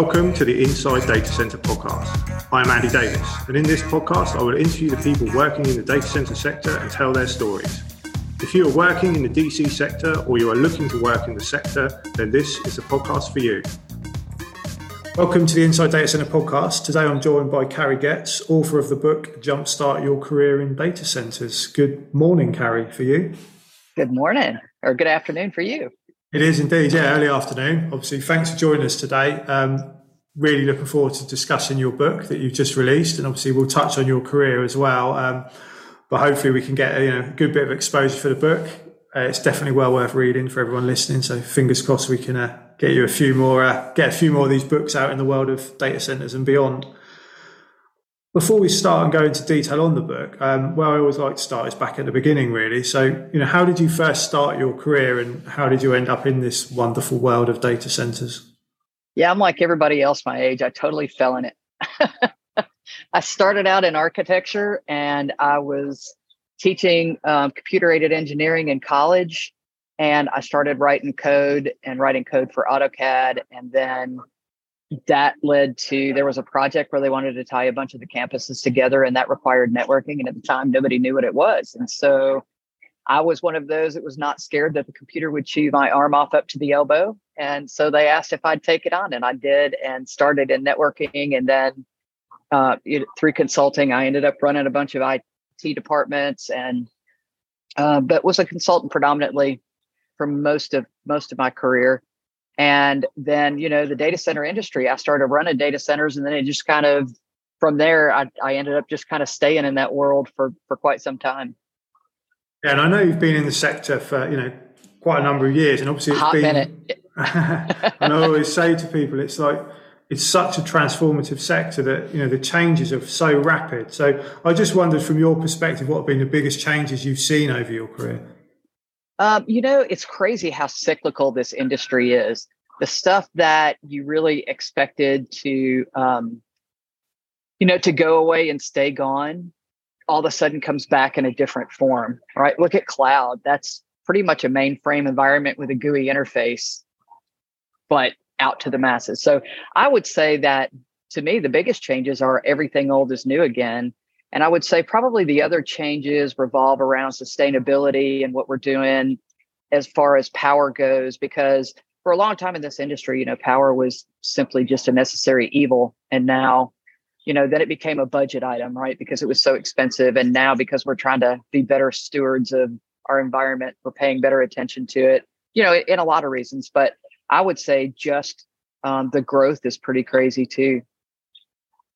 Welcome to the Inside Data Center podcast. I'm Andy Davis, and in this podcast, I will interview the people working in the data center sector and tell their stories. If you are working in the DC sector or you are looking to work in the sector, then this is a podcast for you. Welcome to the Inside Data Center podcast. Today I'm joined by Carrie Goetz, author of the book Jumpstart Your Career in Data Centers. Good morning, Carrie, for you. Good morning, or good afternoon for you. It is indeed, yeah, early afternoon. Obviously, thanks for joining us today. Um, really looking forward to discussing your book that you've just released, and obviously we'll touch on your career as well. Um, but hopefully, we can get you know a good bit of exposure for the book. Uh, it's definitely well worth reading for everyone listening. So fingers crossed we can uh, get you a few more, uh, get a few more of these books out in the world of data centers and beyond. Before we start and go into detail on the book, um, where I always like to start is back at the beginning, really. So, you know, how did you first start your career, and how did you end up in this wonderful world of data centers? Yeah, I'm like everybody else my age. I totally fell in it. I started out in architecture, and I was teaching um, computer aided engineering in college, and I started writing code and writing code for AutoCAD, and then that led to there was a project where they wanted to tie a bunch of the campuses together and that required networking and at the time nobody knew what it was. And so i was one of those that was not scared that the computer would chew my arm off up to the elbow. And so they asked if i'd take it on and i did and started in networking. And then uh, through consulting i ended up running a bunch of it departments and uh, but was a consultant predominantly for most of most of my career and then, you know, the data center industry, I started running data centers and then it just kind of from there I, I ended up just kind of staying in that world for for quite some time. Yeah, and I know you've been in the sector for, you know, quite a number of years and obviously it's Hot been minute. and I always say to people it's like it's such a transformative sector that you know the changes are so rapid. So I just wondered from your perspective what have been the biggest changes you've seen over your career? Um, you know, it's crazy how cyclical this industry is. The stuff that you really expected to, um, you know, to go away and stay gone, all of a sudden comes back in a different form. Right? Look at cloud. That's pretty much a mainframe environment with a GUI interface, but out to the masses. So I would say that to me, the biggest changes are everything old is new again and I would say probably the other changes revolve around sustainability and what we're doing as far as power goes, because for a long time in this industry, you know, power was simply just a necessary evil. And now, you know, then it became a budget item, right? Because it was so expensive. And now, because we're trying to be better stewards of our environment, we're paying better attention to it, you know, in a lot of reasons. But I would say just um, the growth is pretty crazy too.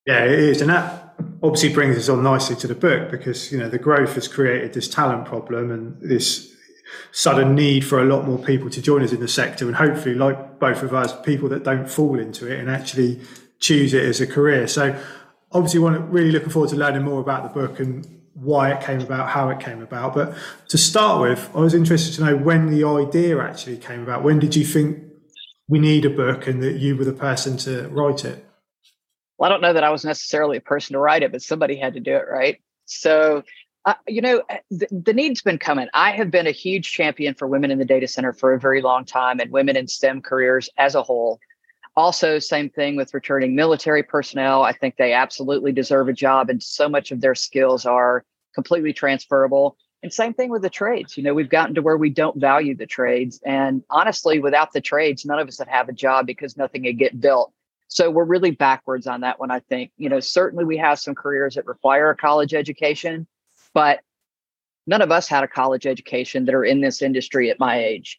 Yeah, it is. And that obviously brings us on nicely to the book because, you know, the growth has created this talent problem and this sudden need for a lot more people to join us in the sector. And hopefully, like both of us, people that don't fall into it and actually choose it as a career. So obviously, want really looking forward to learning more about the book and why it came about, how it came about. But to start with, I was interested to know when the idea actually came about. When did you think we need a book and that you were the person to write it? Well, I don't know that I was necessarily a person to write it, but somebody had to do it, right? So, uh, you know, uh, the, the need's been coming. I have been a huge champion for women in the data center for a very long time and women in STEM careers as a whole. Also, same thing with returning military personnel. I think they absolutely deserve a job, and so much of their skills are completely transferable. And same thing with the trades. You know, we've gotten to where we don't value the trades. And honestly, without the trades, none of us would have a job because nothing would get built. So we're really backwards on that one, I think. You know, certainly we have some careers that require a college education, but none of us had a college education that are in this industry at my age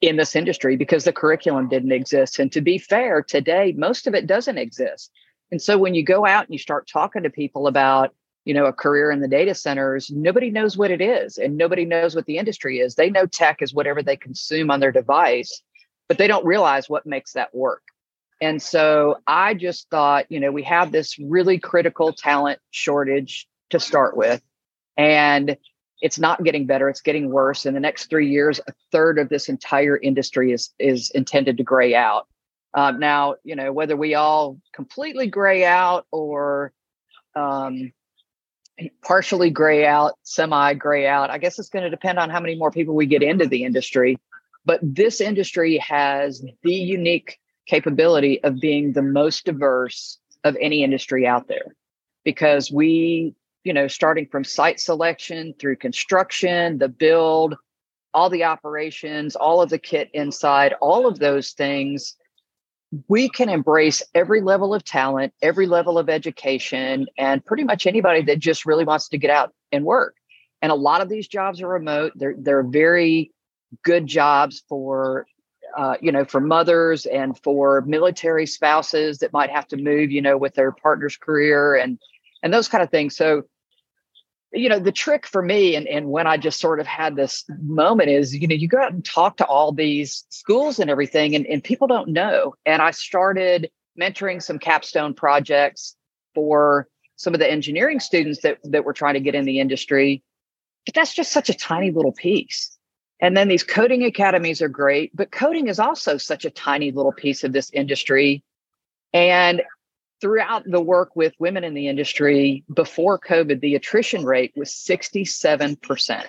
in this industry because the curriculum didn't exist. And to be fair, today, most of it doesn't exist. And so when you go out and you start talking to people about, you know, a career in the data centers, nobody knows what it is and nobody knows what the industry is. They know tech is whatever they consume on their device, but they don't realize what makes that work. And so I just thought, you know, we have this really critical talent shortage to start with. And it's not getting better, it's getting worse. In the next three years, a third of this entire industry is is intended to gray out. Um, now, you know, whether we all completely gray out or um, partially gray out, semi gray out, I guess it's going to depend on how many more people we get into the industry. But this industry has the unique capability of being the most diverse of any industry out there because we, you know, starting from site selection through construction, the build, all the operations, all of the kit inside, all of those things, we can embrace every level of talent, every level of education, and pretty much anybody that just really wants to get out and work. And a lot of these jobs are remote. They're they're very good jobs for uh, you know for mothers and for military spouses that might have to move you know with their partner's career and and those kind of things. So you know the trick for me and, and when i just sort of had this moment is you know you go out and talk to all these schools and everything and, and people don't know. And i started mentoring some capstone projects for some of the engineering students that, that were trying to get in the industry. But that's just such a tiny little piece and then these coding academies are great but coding is also such a tiny little piece of this industry and throughout the work with women in the industry before COVID, the attrition rate was 67%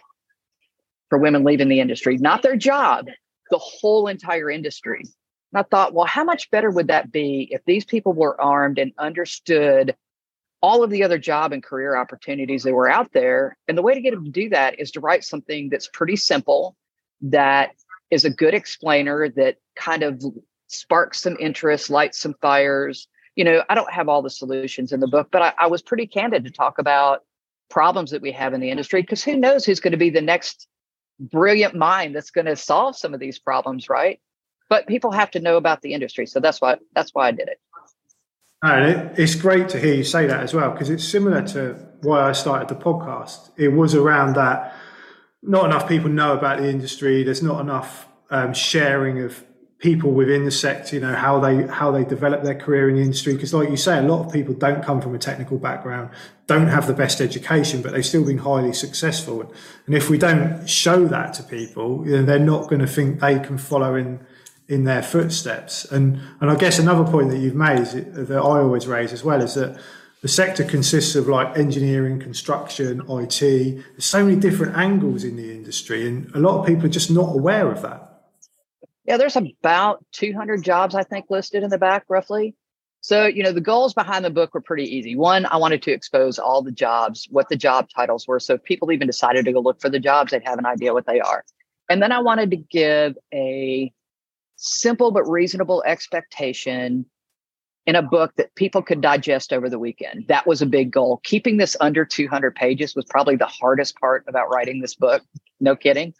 for women leaving the industry, not their job, the whole entire industry. And I thought, well, how much better would that be if these people were armed and understood all of the other job and career opportunities that were out there? And the way to get them to do that is to write something that's pretty simple, that is a good explainer, that kind of sparks some interest, lights some fires, you know, I don't have all the solutions in the book, but I, I was pretty candid to talk about problems that we have in the industry because who knows who's going to be the next brilliant mind that's going to solve some of these problems, right? But people have to know about the industry, so that's why that's why I did it. And it's great to hear you say that as well because it's similar to why I started the podcast. It was around that not enough people know about the industry. There's not enough um, sharing of people within the sector, you know, how they how they develop their career in the industry. Because, like you say, a lot of people don't come from a technical background, don't have the best education, but they've still been highly successful. And if we don't show that to people, you know, they're not going to think they can follow in in their footsteps. And and I guess another point that you've made that I always raise as well is that the sector consists of like engineering, construction, IT. There's so many different angles in the industry, and a lot of people are just not aware of that. Yeah, there's about 200 jobs, I think, listed in the back roughly. So, you know, the goals behind the book were pretty easy. One, I wanted to expose all the jobs, what the job titles were. So if people even decided to go look for the jobs, they'd have an idea what they are. And then I wanted to give a simple but reasonable expectation in a book that people could digest over the weekend. That was a big goal. Keeping this under 200 pages was probably the hardest part about writing this book. No kidding.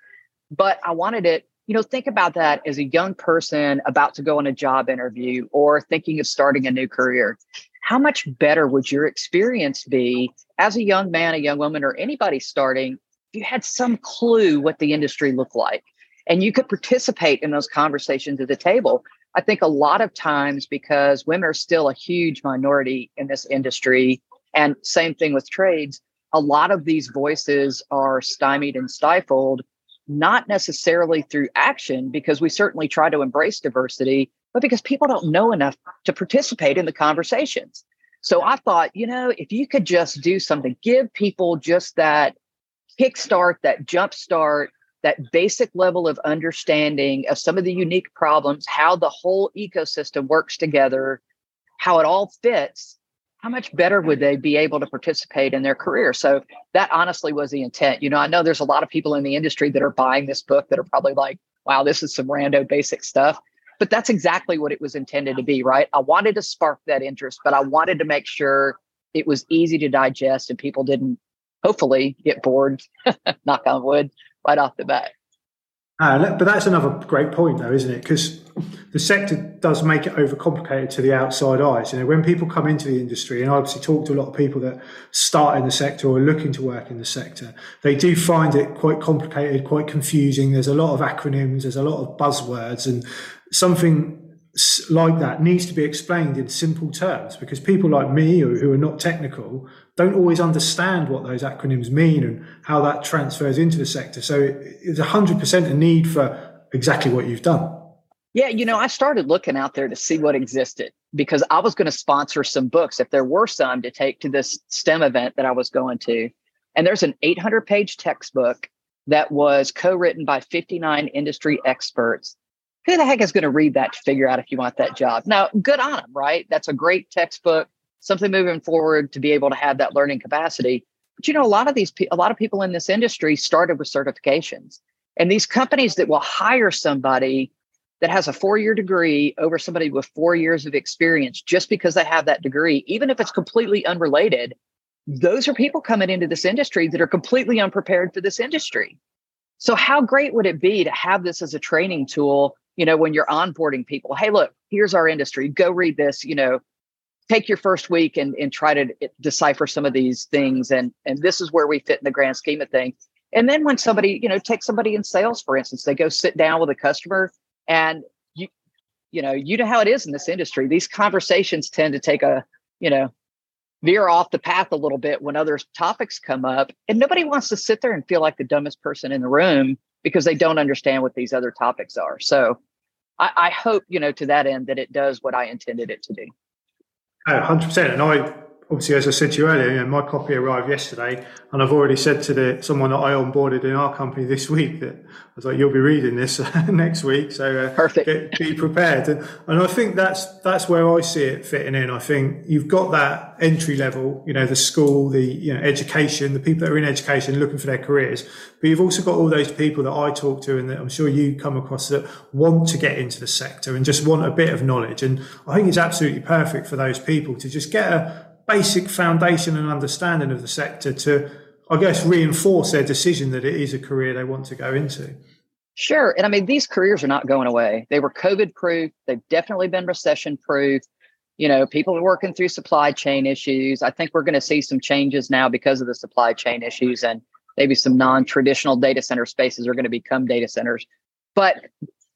But I wanted it you know, think about that as a young person about to go on a job interview or thinking of starting a new career. How much better would your experience be as a young man, a young woman, or anybody starting if you had some clue what the industry looked like and you could participate in those conversations at the table? I think a lot of times because women are still a huge minority in this industry, and same thing with trades, a lot of these voices are stymied and stifled not necessarily through action, because we certainly try to embrace diversity, but because people don't know enough to participate in the conversations. So I thought, you know, if you could just do something, give people just that kickstart, that jumpstart, that basic level of understanding of some of the unique problems, how the whole ecosystem works together, how it all fits, how much better would they be able to participate in their career? So that honestly was the intent. You know, I know there's a lot of people in the industry that are buying this book that are probably like, wow, this is some rando basic stuff. But that's exactly what it was intended to be, right? I wanted to spark that interest, but I wanted to make sure it was easy to digest and people didn't hopefully get bored, knock on wood, right off the bat. Uh, but that's another great point, though, isn't it? Because the sector does make it overcomplicated to the outside eyes. You know, when people come into the industry, and I obviously talk to a lot of people that start in the sector or are looking to work in the sector, they do find it quite complicated, quite confusing. There's a lot of acronyms, there's a lot of buzzwords, and something like that needs to be explained in simple terms because people like me who are not technical don't always understand what those acronyms mean and how that transfers into the sector. So it's 100% a need for exactly what you've done. Yeah, you know, I started looking out there to see what existed because I was going to sponsor some books if there were some to take to this STEM event that I was going to. And there's an 800 page textbook that was co written by 59 industry experts who the heck is going to read that to figure out if you want that job? Now, good on them, right? That's a great textbook, something moving forward to be able to have that learning capacity. But you know, a lot of these, a lot of people in this industry started with certifications, and these companies that will hire somebody that has a four-year degree over somebody with four years of experience just because they have that degree, even if it's completely unrelated, those are people coming into this industry that are completely unprepared for this industry. So, how great would it be to have this as a training tool? You know, when you're onboarding people, hey, look, here's our industry. Go read this. You know, take your first week and, and try to eh, decipher some of these things. And and this is where we fit in the grand scheme of things. And then when somebody, you know, take somebody in sales, for instance, they go sit down with a customer and you, you know, you know how it is in this industry. These conversations tend to take a, you know, veer off the path a little bit when other topics come up. And nobody wants to sit there and feel like the dumbest person in the room because they don't understand what these other topics are. So I, I hope, you know, to that end that it does what I intended it to do. 100%. And I obviously, as I said to you earlier, you know, my copy arrived yesterday, and I've already said to the someone that I onboarded in our company this week that I was like, "You'll be reading this next week, so uh, perfect. Get, be prepared." And, and I think that's that's where I see it fitting in. I think you've got that entry level, you know, the school, the you know, education, the people that are in education looking for their careers, but you've also got all those people that I talk to, and that I'm sure you come across that want to get into the sector and just want a bit of knowledge. And I think it's absolutely perfect for those people to just get a basic foundation and understanding of the sector to, I guess, reinforce their decision that it is a career they want to go into. Sure. And I mean, these careers are not going away. They were COVID proof, they've definitely been recession proof. You know, people are working through supply chain issues. I think we're going to see some changes now because of the supply chain issues and maybe some non-traditional data center spaces are going to become data centers. But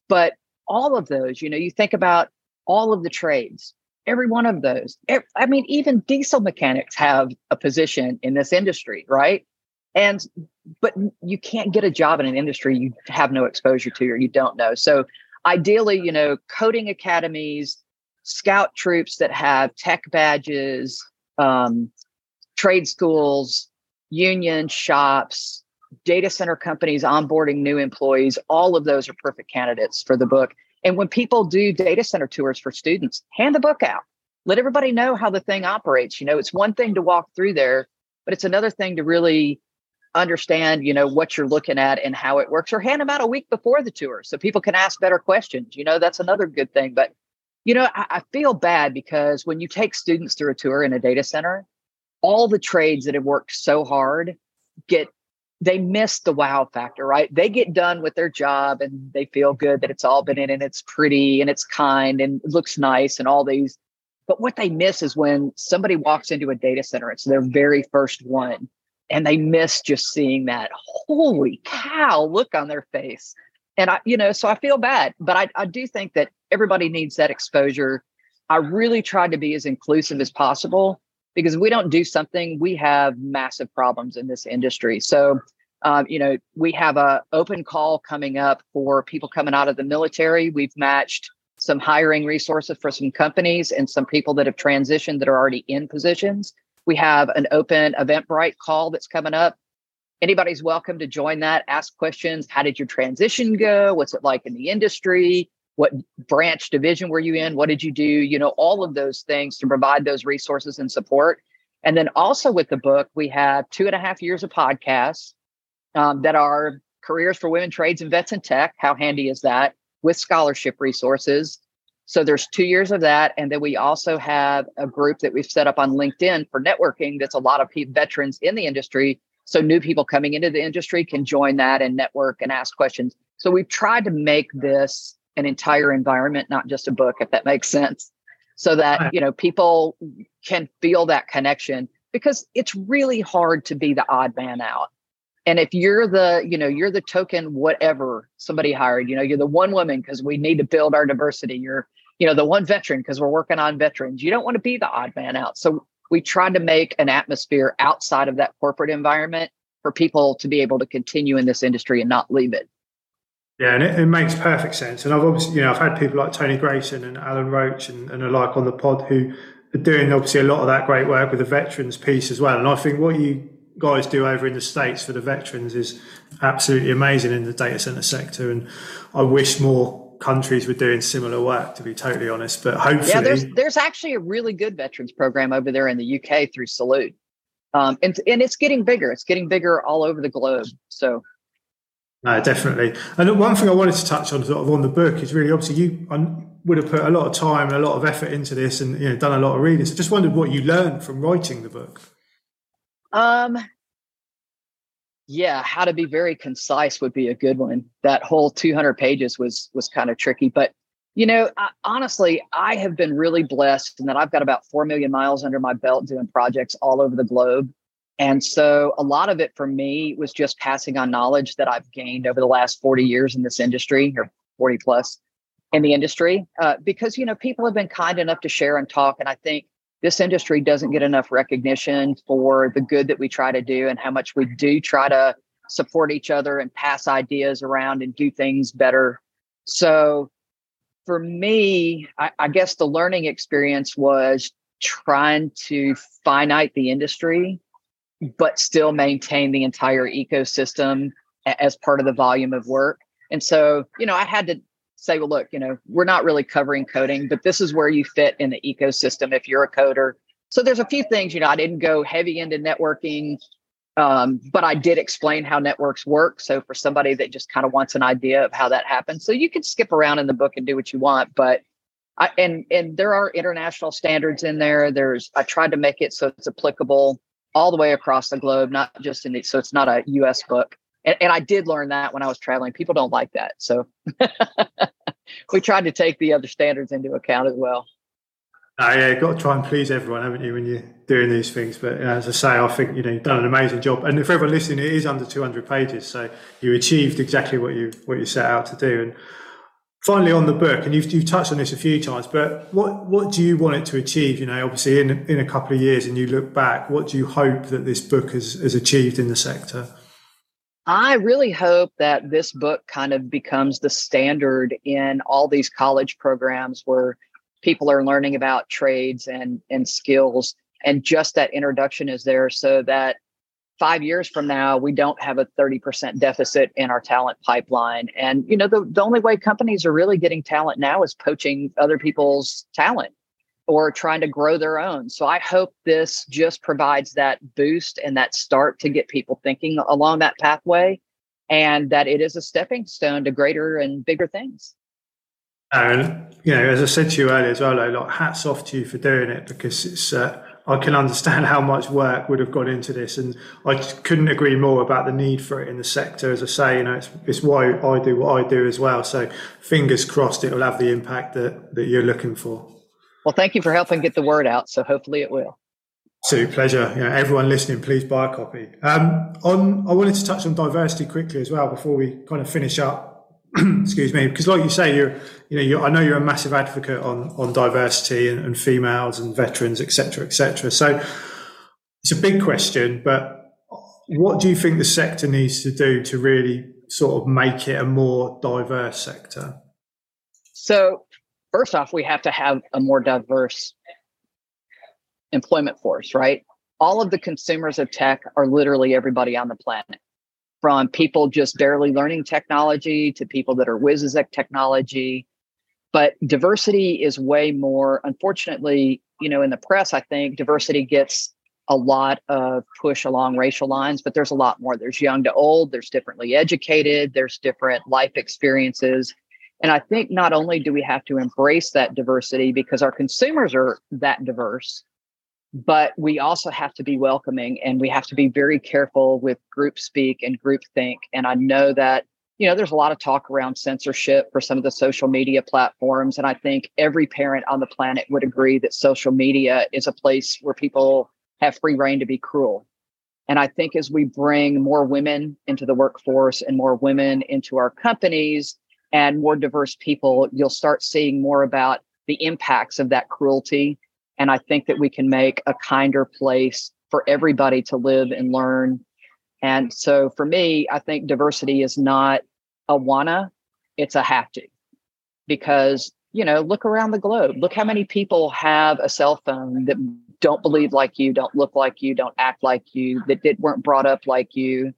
but all of those, you know, you think about all of the trades, every one of those. I mean, even diesel mechanics have a position in this industry, right? And but you can't get a job in an industry you have no exposure to or you don't know. So ideally, you know, coding academies, scout troops that have tech badges, um, trade schools, union shops, data center companies onboarding new employees, all of those are perfect candidates for the book. And when people do data center tours for students, hand the book out. Let everybody know how the thing operates. You know, it's one thing to walk through there, but it's another thing to really understand, you know, what you're looking at and how it works, or hand them out a week before the tour so people can ask better questions. You know, that's another good thing. But, you know, I, I feel bad because when you take students through a tour in a data center, all the trades that have worked so hard get they miss the wow factor, right? They get done with their job and they feel good that it's all been in and it's pretty and it's kind and it looks nice and all these. But what they miss is when somebody walks into a data center, it's their very first one, and they miss just seeing that holy cow look on their face. And I, you know, so I feel bad, but I, I do think that everybody needs that exposure. I really tried to be as inclusive as possible because if we don't do something, we have massive problems in this industry. So, um, you know, we have a open call coming up for people coming out of the military. We've matched some hiring resources for some companies and some people that have transitioned that are already in positions. We have an open Eventbrite call that's coming up. Anybody's welcome to join that, ask questions. How did your transition go? What's it like in the industry? What branch division were you in? What did you do? You know all of those things to provide those resources and support. And then also with the book we have two and a half years of podcasts um, that are careers for women trades and vets and tech. How handy is that? With scholarship resources. So there's two years of that. And then we also have a group that we've set up on linkedin for networking that's a lot of veterans in the industry. So new people coming into the industry can join that and network and ask questions. So we've tried to make this an entire environment, not just a book, if that makes sense. So that, you know, people can feel that connection because it's really hard to be the odd man out. And if you're the, you know, you're the token whatever somebody hired, you know, you're the one woman because we need to build our diversity. You're, you know, the one veteran because we're working on veterans. You don't want to be the odd man out. So we tried to make an atmosphere outside of that corporate environment for people to be able to continue in this industry and not leave it. Yeah, and it, it, makes perfect sense. And I've obviously, you know, I've had people like Tony Grayson and Alan Roach and, and alike on the pod who are doing obviously a lot of that great work with the veterans piece as well. And I think what you guys do over in the States for the veterans is absolutely amazing in the data center sector. And I wish more countries were doing similar work, to be totally honest. But hopefully, yeah, there's there's actually a really good veterans program over there in the UK through Salute, um, and and it's getting bigger. It's getting bigger all over the globe. So. No, definitely. And one thing I wanted to touch on, sort of on the book, is really obviously you would have put a lot of time and a lot of effort into this, and you know done a lot of reading. So just wondered what you learned from writing the book. Um, yeah, how to be very concise would be a good one. That whole 200 pages was was kind of tricky, but you know, I, honestly, I have been really blessed in that I've got about 4 million miles under my belt doing projects all over the globe. And so a lot of it for me was just passing on knowledge that I've gained over the last 40 years in this industry or 40 plus in the industry. Uh, because, you know, people have been kind enough to share and talk. And I think this industry doesn't get enough recognition for the good that we try to do and how much we do try to support each other and pass ideas around and do things better. So for me, I, I guess the learning experience was trying to finite the industry, but still maintain the entire ecosystem as part of the volume of work. And so, you know, I had to say, well, look, you know, we're not really covering coding, but this is where you fit in the ecosystem if you're a coder. So there's a few things, you know, I didn't go heavy into networking, um, but I did explain how networks work. So for somebody that just kind of wants an idea of how that happens, so you can skip around in the book and do what you want, but I, and and there are international standards in there. There's I tried to make it so it's applicable all the way across the globe, not just in the so it's not a U.S. book. And, and I did learn that when I was traveling. People don't like that, so we tried to take the other standards into account as well. Uh, yeah, got to try and please everyone, haven't you, when you're doing these things? But as I say, I think you know you've done an amazing job. And for everyone listening, it is under 200 pages, so you achieved exactly what you what you set out to do. And finally, on the book, and you've, you've touched on this a few times, but what what do you want it to achieve? You know, obviously, in in a couple of years, and you look back, what do you hope that this book has, has achieved in the sector? I really hope that this book kind of becomes the standard in all these college programs where people are learning about trades and and skills and just that introduction is there so that 5 years from now we don't have a 30% deficit in our talent pipeline and you know the, the only way companies are really getting talent now is poaching other people's talent or trying to grow their own. So I hope this just provides that boost and that start to get people thinking along that pathway and that it is a stepping stone to greater and bigger things. And you know, as I said to you earlier as well, I like hats off to you for doing it because it's. Uh, I can understand how much work would have gone into this, and I couldn't agree more about the need for it in the sector. As I say, you know, it's, it's why I do what I do as well. So, fingers crossed, it will have the impact that that you're looking for. Well, thank you for helping get the word out. So hopefully it will. Absolute pleasure. You know, everyone listening, please buy a copy. Um, on, I wanted to touch on diversity quickly as well before we kind of finish up. Excuse me, because like you say, you're, you know, you're, I know you're a massive advocate on on diversity and, and females and veterans, etc., etc. So it's a big question, but what do you think the sector needs to do to really sort of make it a more diverse sector? So first off, we have to have a more diverse employment force, right? All of the consumers of tech are literally everybody on the planet, from people just barely learning technology to people that are whizzes at technology. But diversity is way more, unfortunately, you know, in the press, I think diversity gets a lot of push along racial lines, but there's a lot more. There's young to old, there's differently educated, there's different life experiences. And I think not only do we have to embrace that diversity because our consumers are that diverse, but we also have to be welcoming and we have to be very careful with group speak and group think. And I know that, you know, there's a lot of talk around censorship for some of the social media platforms. And I think every parent on the planet would agree that social media is a place where people have free reign to be cruel. And I think as we bring more women into the workforce and more women into our companies, and more diverse people, you'll start seeing more about the impacts of that cruelty. And I think that we can make a kinder place for everybody to live and learn. And so for me, I think diversity is not a wanna, it's a have to. Because, you know, look around the globe. Look how many people have a cell phone that don't believe like you, don't look like you, don't act like you, that did, weren't brought up like you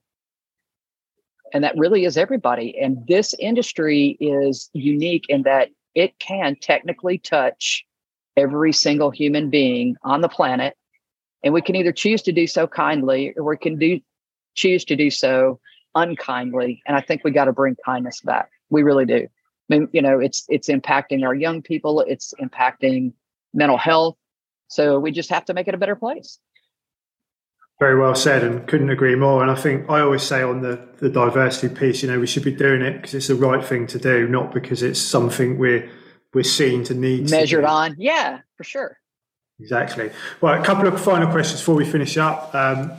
And that really is everybody. And this industry is unique in that it can technically touch every single human being on the planet. And we can either choose to do so kindly or we can do choose to do so unkindly. And I think we got to bring kindness back. We really do. I mean, you know, it's it's impacting our young people, it's impacting mental health. So we just have to make it a better place. Very well said, and couldn't agree more. And I think I always say on the, the diversity piece, you know, we should be doing it because it's the right thing to do, not because it's something we're we're seen to need measured to on. Yeah, for sure. Exactly. Well, a couple of final questions before we finish up. Um,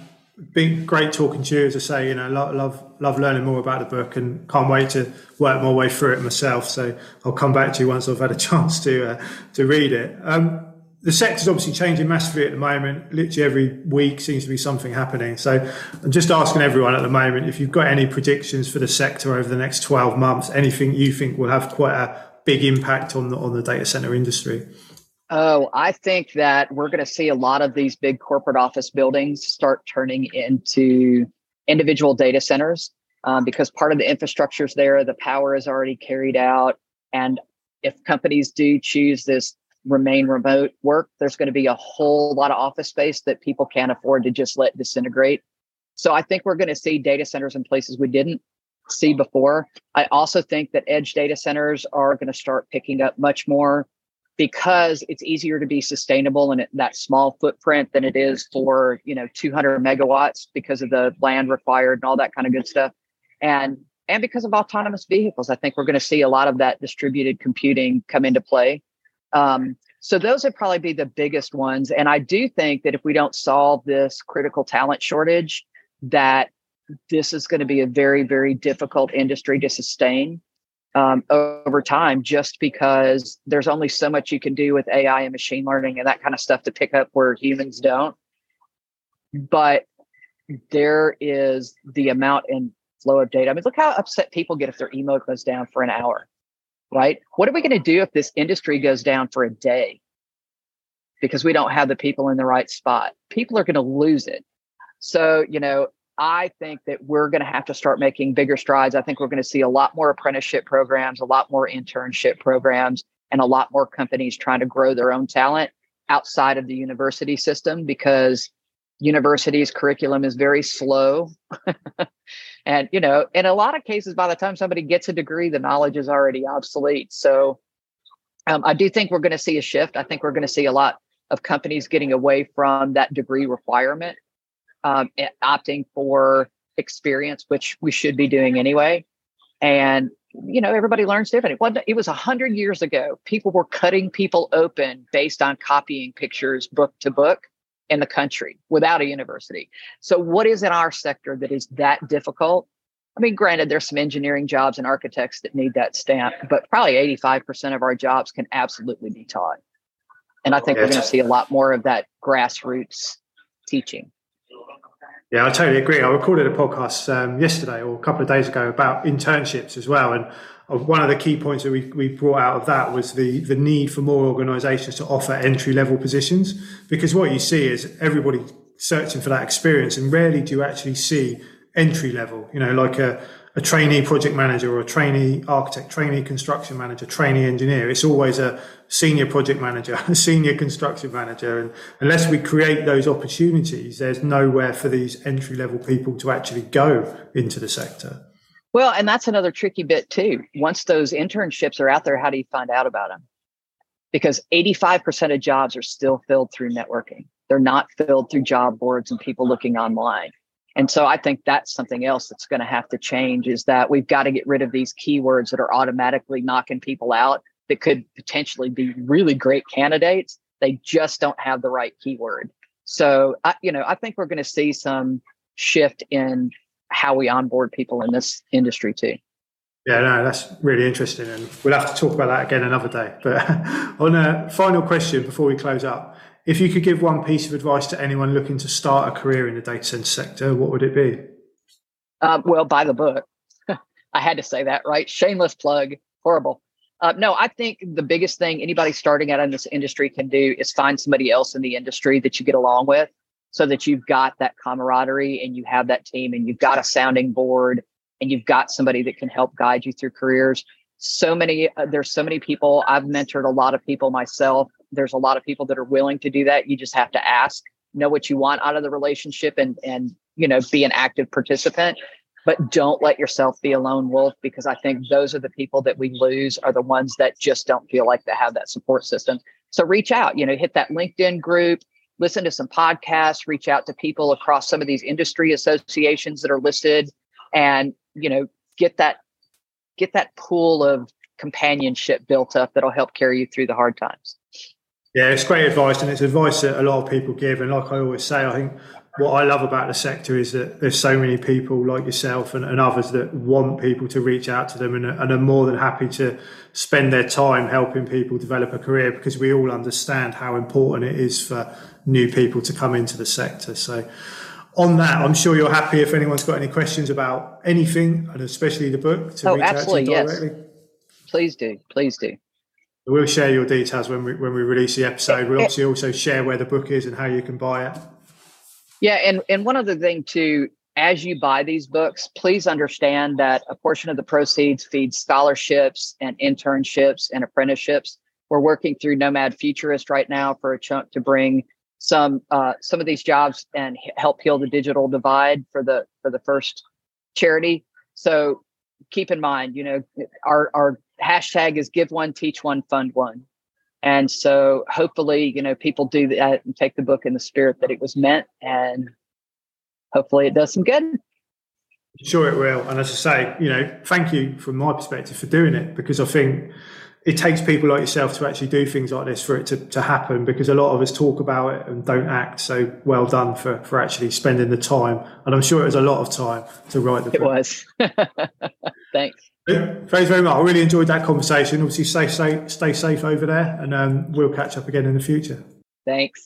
been great talking to you. As I say, you know, love, love, love learning more about the book, and can't wait to work my way through it myself. So I'll come back to you once I've had a chance to uh, to read it. Um, the sector's obviously changing massively at the moment. Literally every week seems to be something happening. So I'm just asking everyone at the moment if you've got any predictions for the sector over the next 12 months, anything you think will have quite a big impact on the on the data center industry. Oh, I think that we're going to see a lot of these big corporate office buildings start turning into individual data centers um, because part of the infrastructure is there, the power is already carried out. And if companies do choose this remain remote work, there's going to be a whole lot of office space that people can't afford to just let disintegrate. So I think we're going to see data centers in places we didn't see before. I also think that edge data centers are going to start picking up much more because it's easier to be sustainable in that small footprint than it is for you know 200 megawatts because of the land required and all that kind of good stuff. And and because of autonomous vehicles i think we're going to see a lot of that distributed computing come into play. Um, so those would probably be the biggest ones. And i do think that if we don't solve this critical talent shortage that this is going to be a very very difficult industry to sustain um, over time just because there's only so much you can do with AI and machine learning and that kind of stuff to pick up where humans don't. But there is the amount and flow of data. I mean, look how upset people get if their email goes down for an hour, right? What are we going to do if this industry goes down for a day because we don't have the people in the right spot? People are going to lose it. So, you know, I think that we're going to have to start making bigger strides. I think we're going to see a lot more apprenticeship programs, a lot more internship programs, and a lot more companies trying to grow their own talent outside of the university system because universities curriculum is very slow. and, you know, in a lot of cases, by the time somebody gets a degree, the knowledge is already obsolete. So um, I do think we're going to see a shift. I think we're going to see a lot of companies getting away from that degree requirement um, opting for experience, which we should be doing anyway. And you know, everybody learns different. It was a hundred years ago. People were cutting people open based on copying pictures book to book in the country without a university. So, what is in our sector that is that difficult? I mean, granted, there's some engineering jobs and architects that need that stamp, but probably 85% of our jobs can absolutely be taught. And I think we're going to see a lot more of that grassroots teaching. Yeah, I totally agree. I recorded a podcast um, yesterday or a couple of days ago about internships as well. And one of the key points that we, we brought out of that was the, the need for more organisations to offer entry level positions. Because what you see is everybody searching for that experience and rarely do you actually see entry level, you know, like a, a trainee project manager or a trainee architect, trainee construction manager, trainee engineer. It's always a senior project manager, a senior construction manager. And unless we create those opportunities, there's nowhere for these entry level people to actually go into the sector. Well, and that's another tricky bit too. Once those internships are out there, how do you find out about them? Because 85% of jobs are still filled through networking. They're not filled through job boards and people looking online. And so I think that's something else that's going to have to change is that we've got to get rid of these keywords that are automatically knocking people out that could potentially be really great candidates. They just don't have the right keyword. So, I, you know, I think we're going to see some shift in how we onboard people in this industry too. Yeah, no, that's really interesting, and we'll have to talk about that again another day. But on a final question before we close up, if you could give one piece of advice to anyone looking to start a career in the data center sector, what would it be? Um, well, buy the book. I had to say that, right? Shameless plug. Horrible. Uh, no, I think the biggest thing anybody starting out in this industry can do is find somebody else in the industry that you get along with so that you've got that camaraderie and you have that team and you've got a sounding board and you've got somebody that can help guide you through careers. So many, uh, there's so many people. I've mentored a lot of people myself. There's a lot of people that are willing to do that. You just have to ask, know what you want out of the relationship, and and you know be an active participant. But don't let yourself be a lone wolf because I think those are the people that we lose are the ones that just don't feel like they have that support system. So reach out, you know, hit that LinkedIn group, listen to some podcasts, reach out to people across some of these industry associations that are listed and, you know, get that get that pool of companionship built up that'll help carry you through the hard times. Yeah, it's great advice, and it's advice that a lot of people give. And like I always say, I think what I love about the sector is that there's so many people like yourself and, and others that want people to reach out to them and, and, are more than happy to spend their time helping people develop a career because we all understand how important it is for new people to come into the sector. So, on that, I'm sure you're happy if anyone's got any questions about anything and especially the book to oh, reach absolutely, out to you directly. Yes. Please do. Please do. We'll share your details when we when we release the episode. We'll obviously also share where the book is and how you can buy it. Yeah, and and one other thing too, as you buy these books, please understand that a portion of the proceeds feeds scholarships and internships and apprenticeships. We're working through Nomad Futurist right now for a chunk to bring some uh, some of these jobs and help heal the digital divide for the for the first charity. So keep in mind, you know, our our hashtag is give one, teach one, fund one. And so hopefully, you know, people do that and take the book in the spirit that it was meant and hopefully it does some good. Sure, it will. And as I say, you know, thank you from my perspective for doing it because I think it takes people like yourself to actually do things like this for it to, to happen because a lot of us talk about it and don't act. So well done for, for actually spending the time. And I'm sure it was a lot of time to write the book. It was. Thanks. Very much. I really enjoyed that conversation. Obviously, stay safe, stay safe over there, and um, we'll catch up again in the future. Thanks.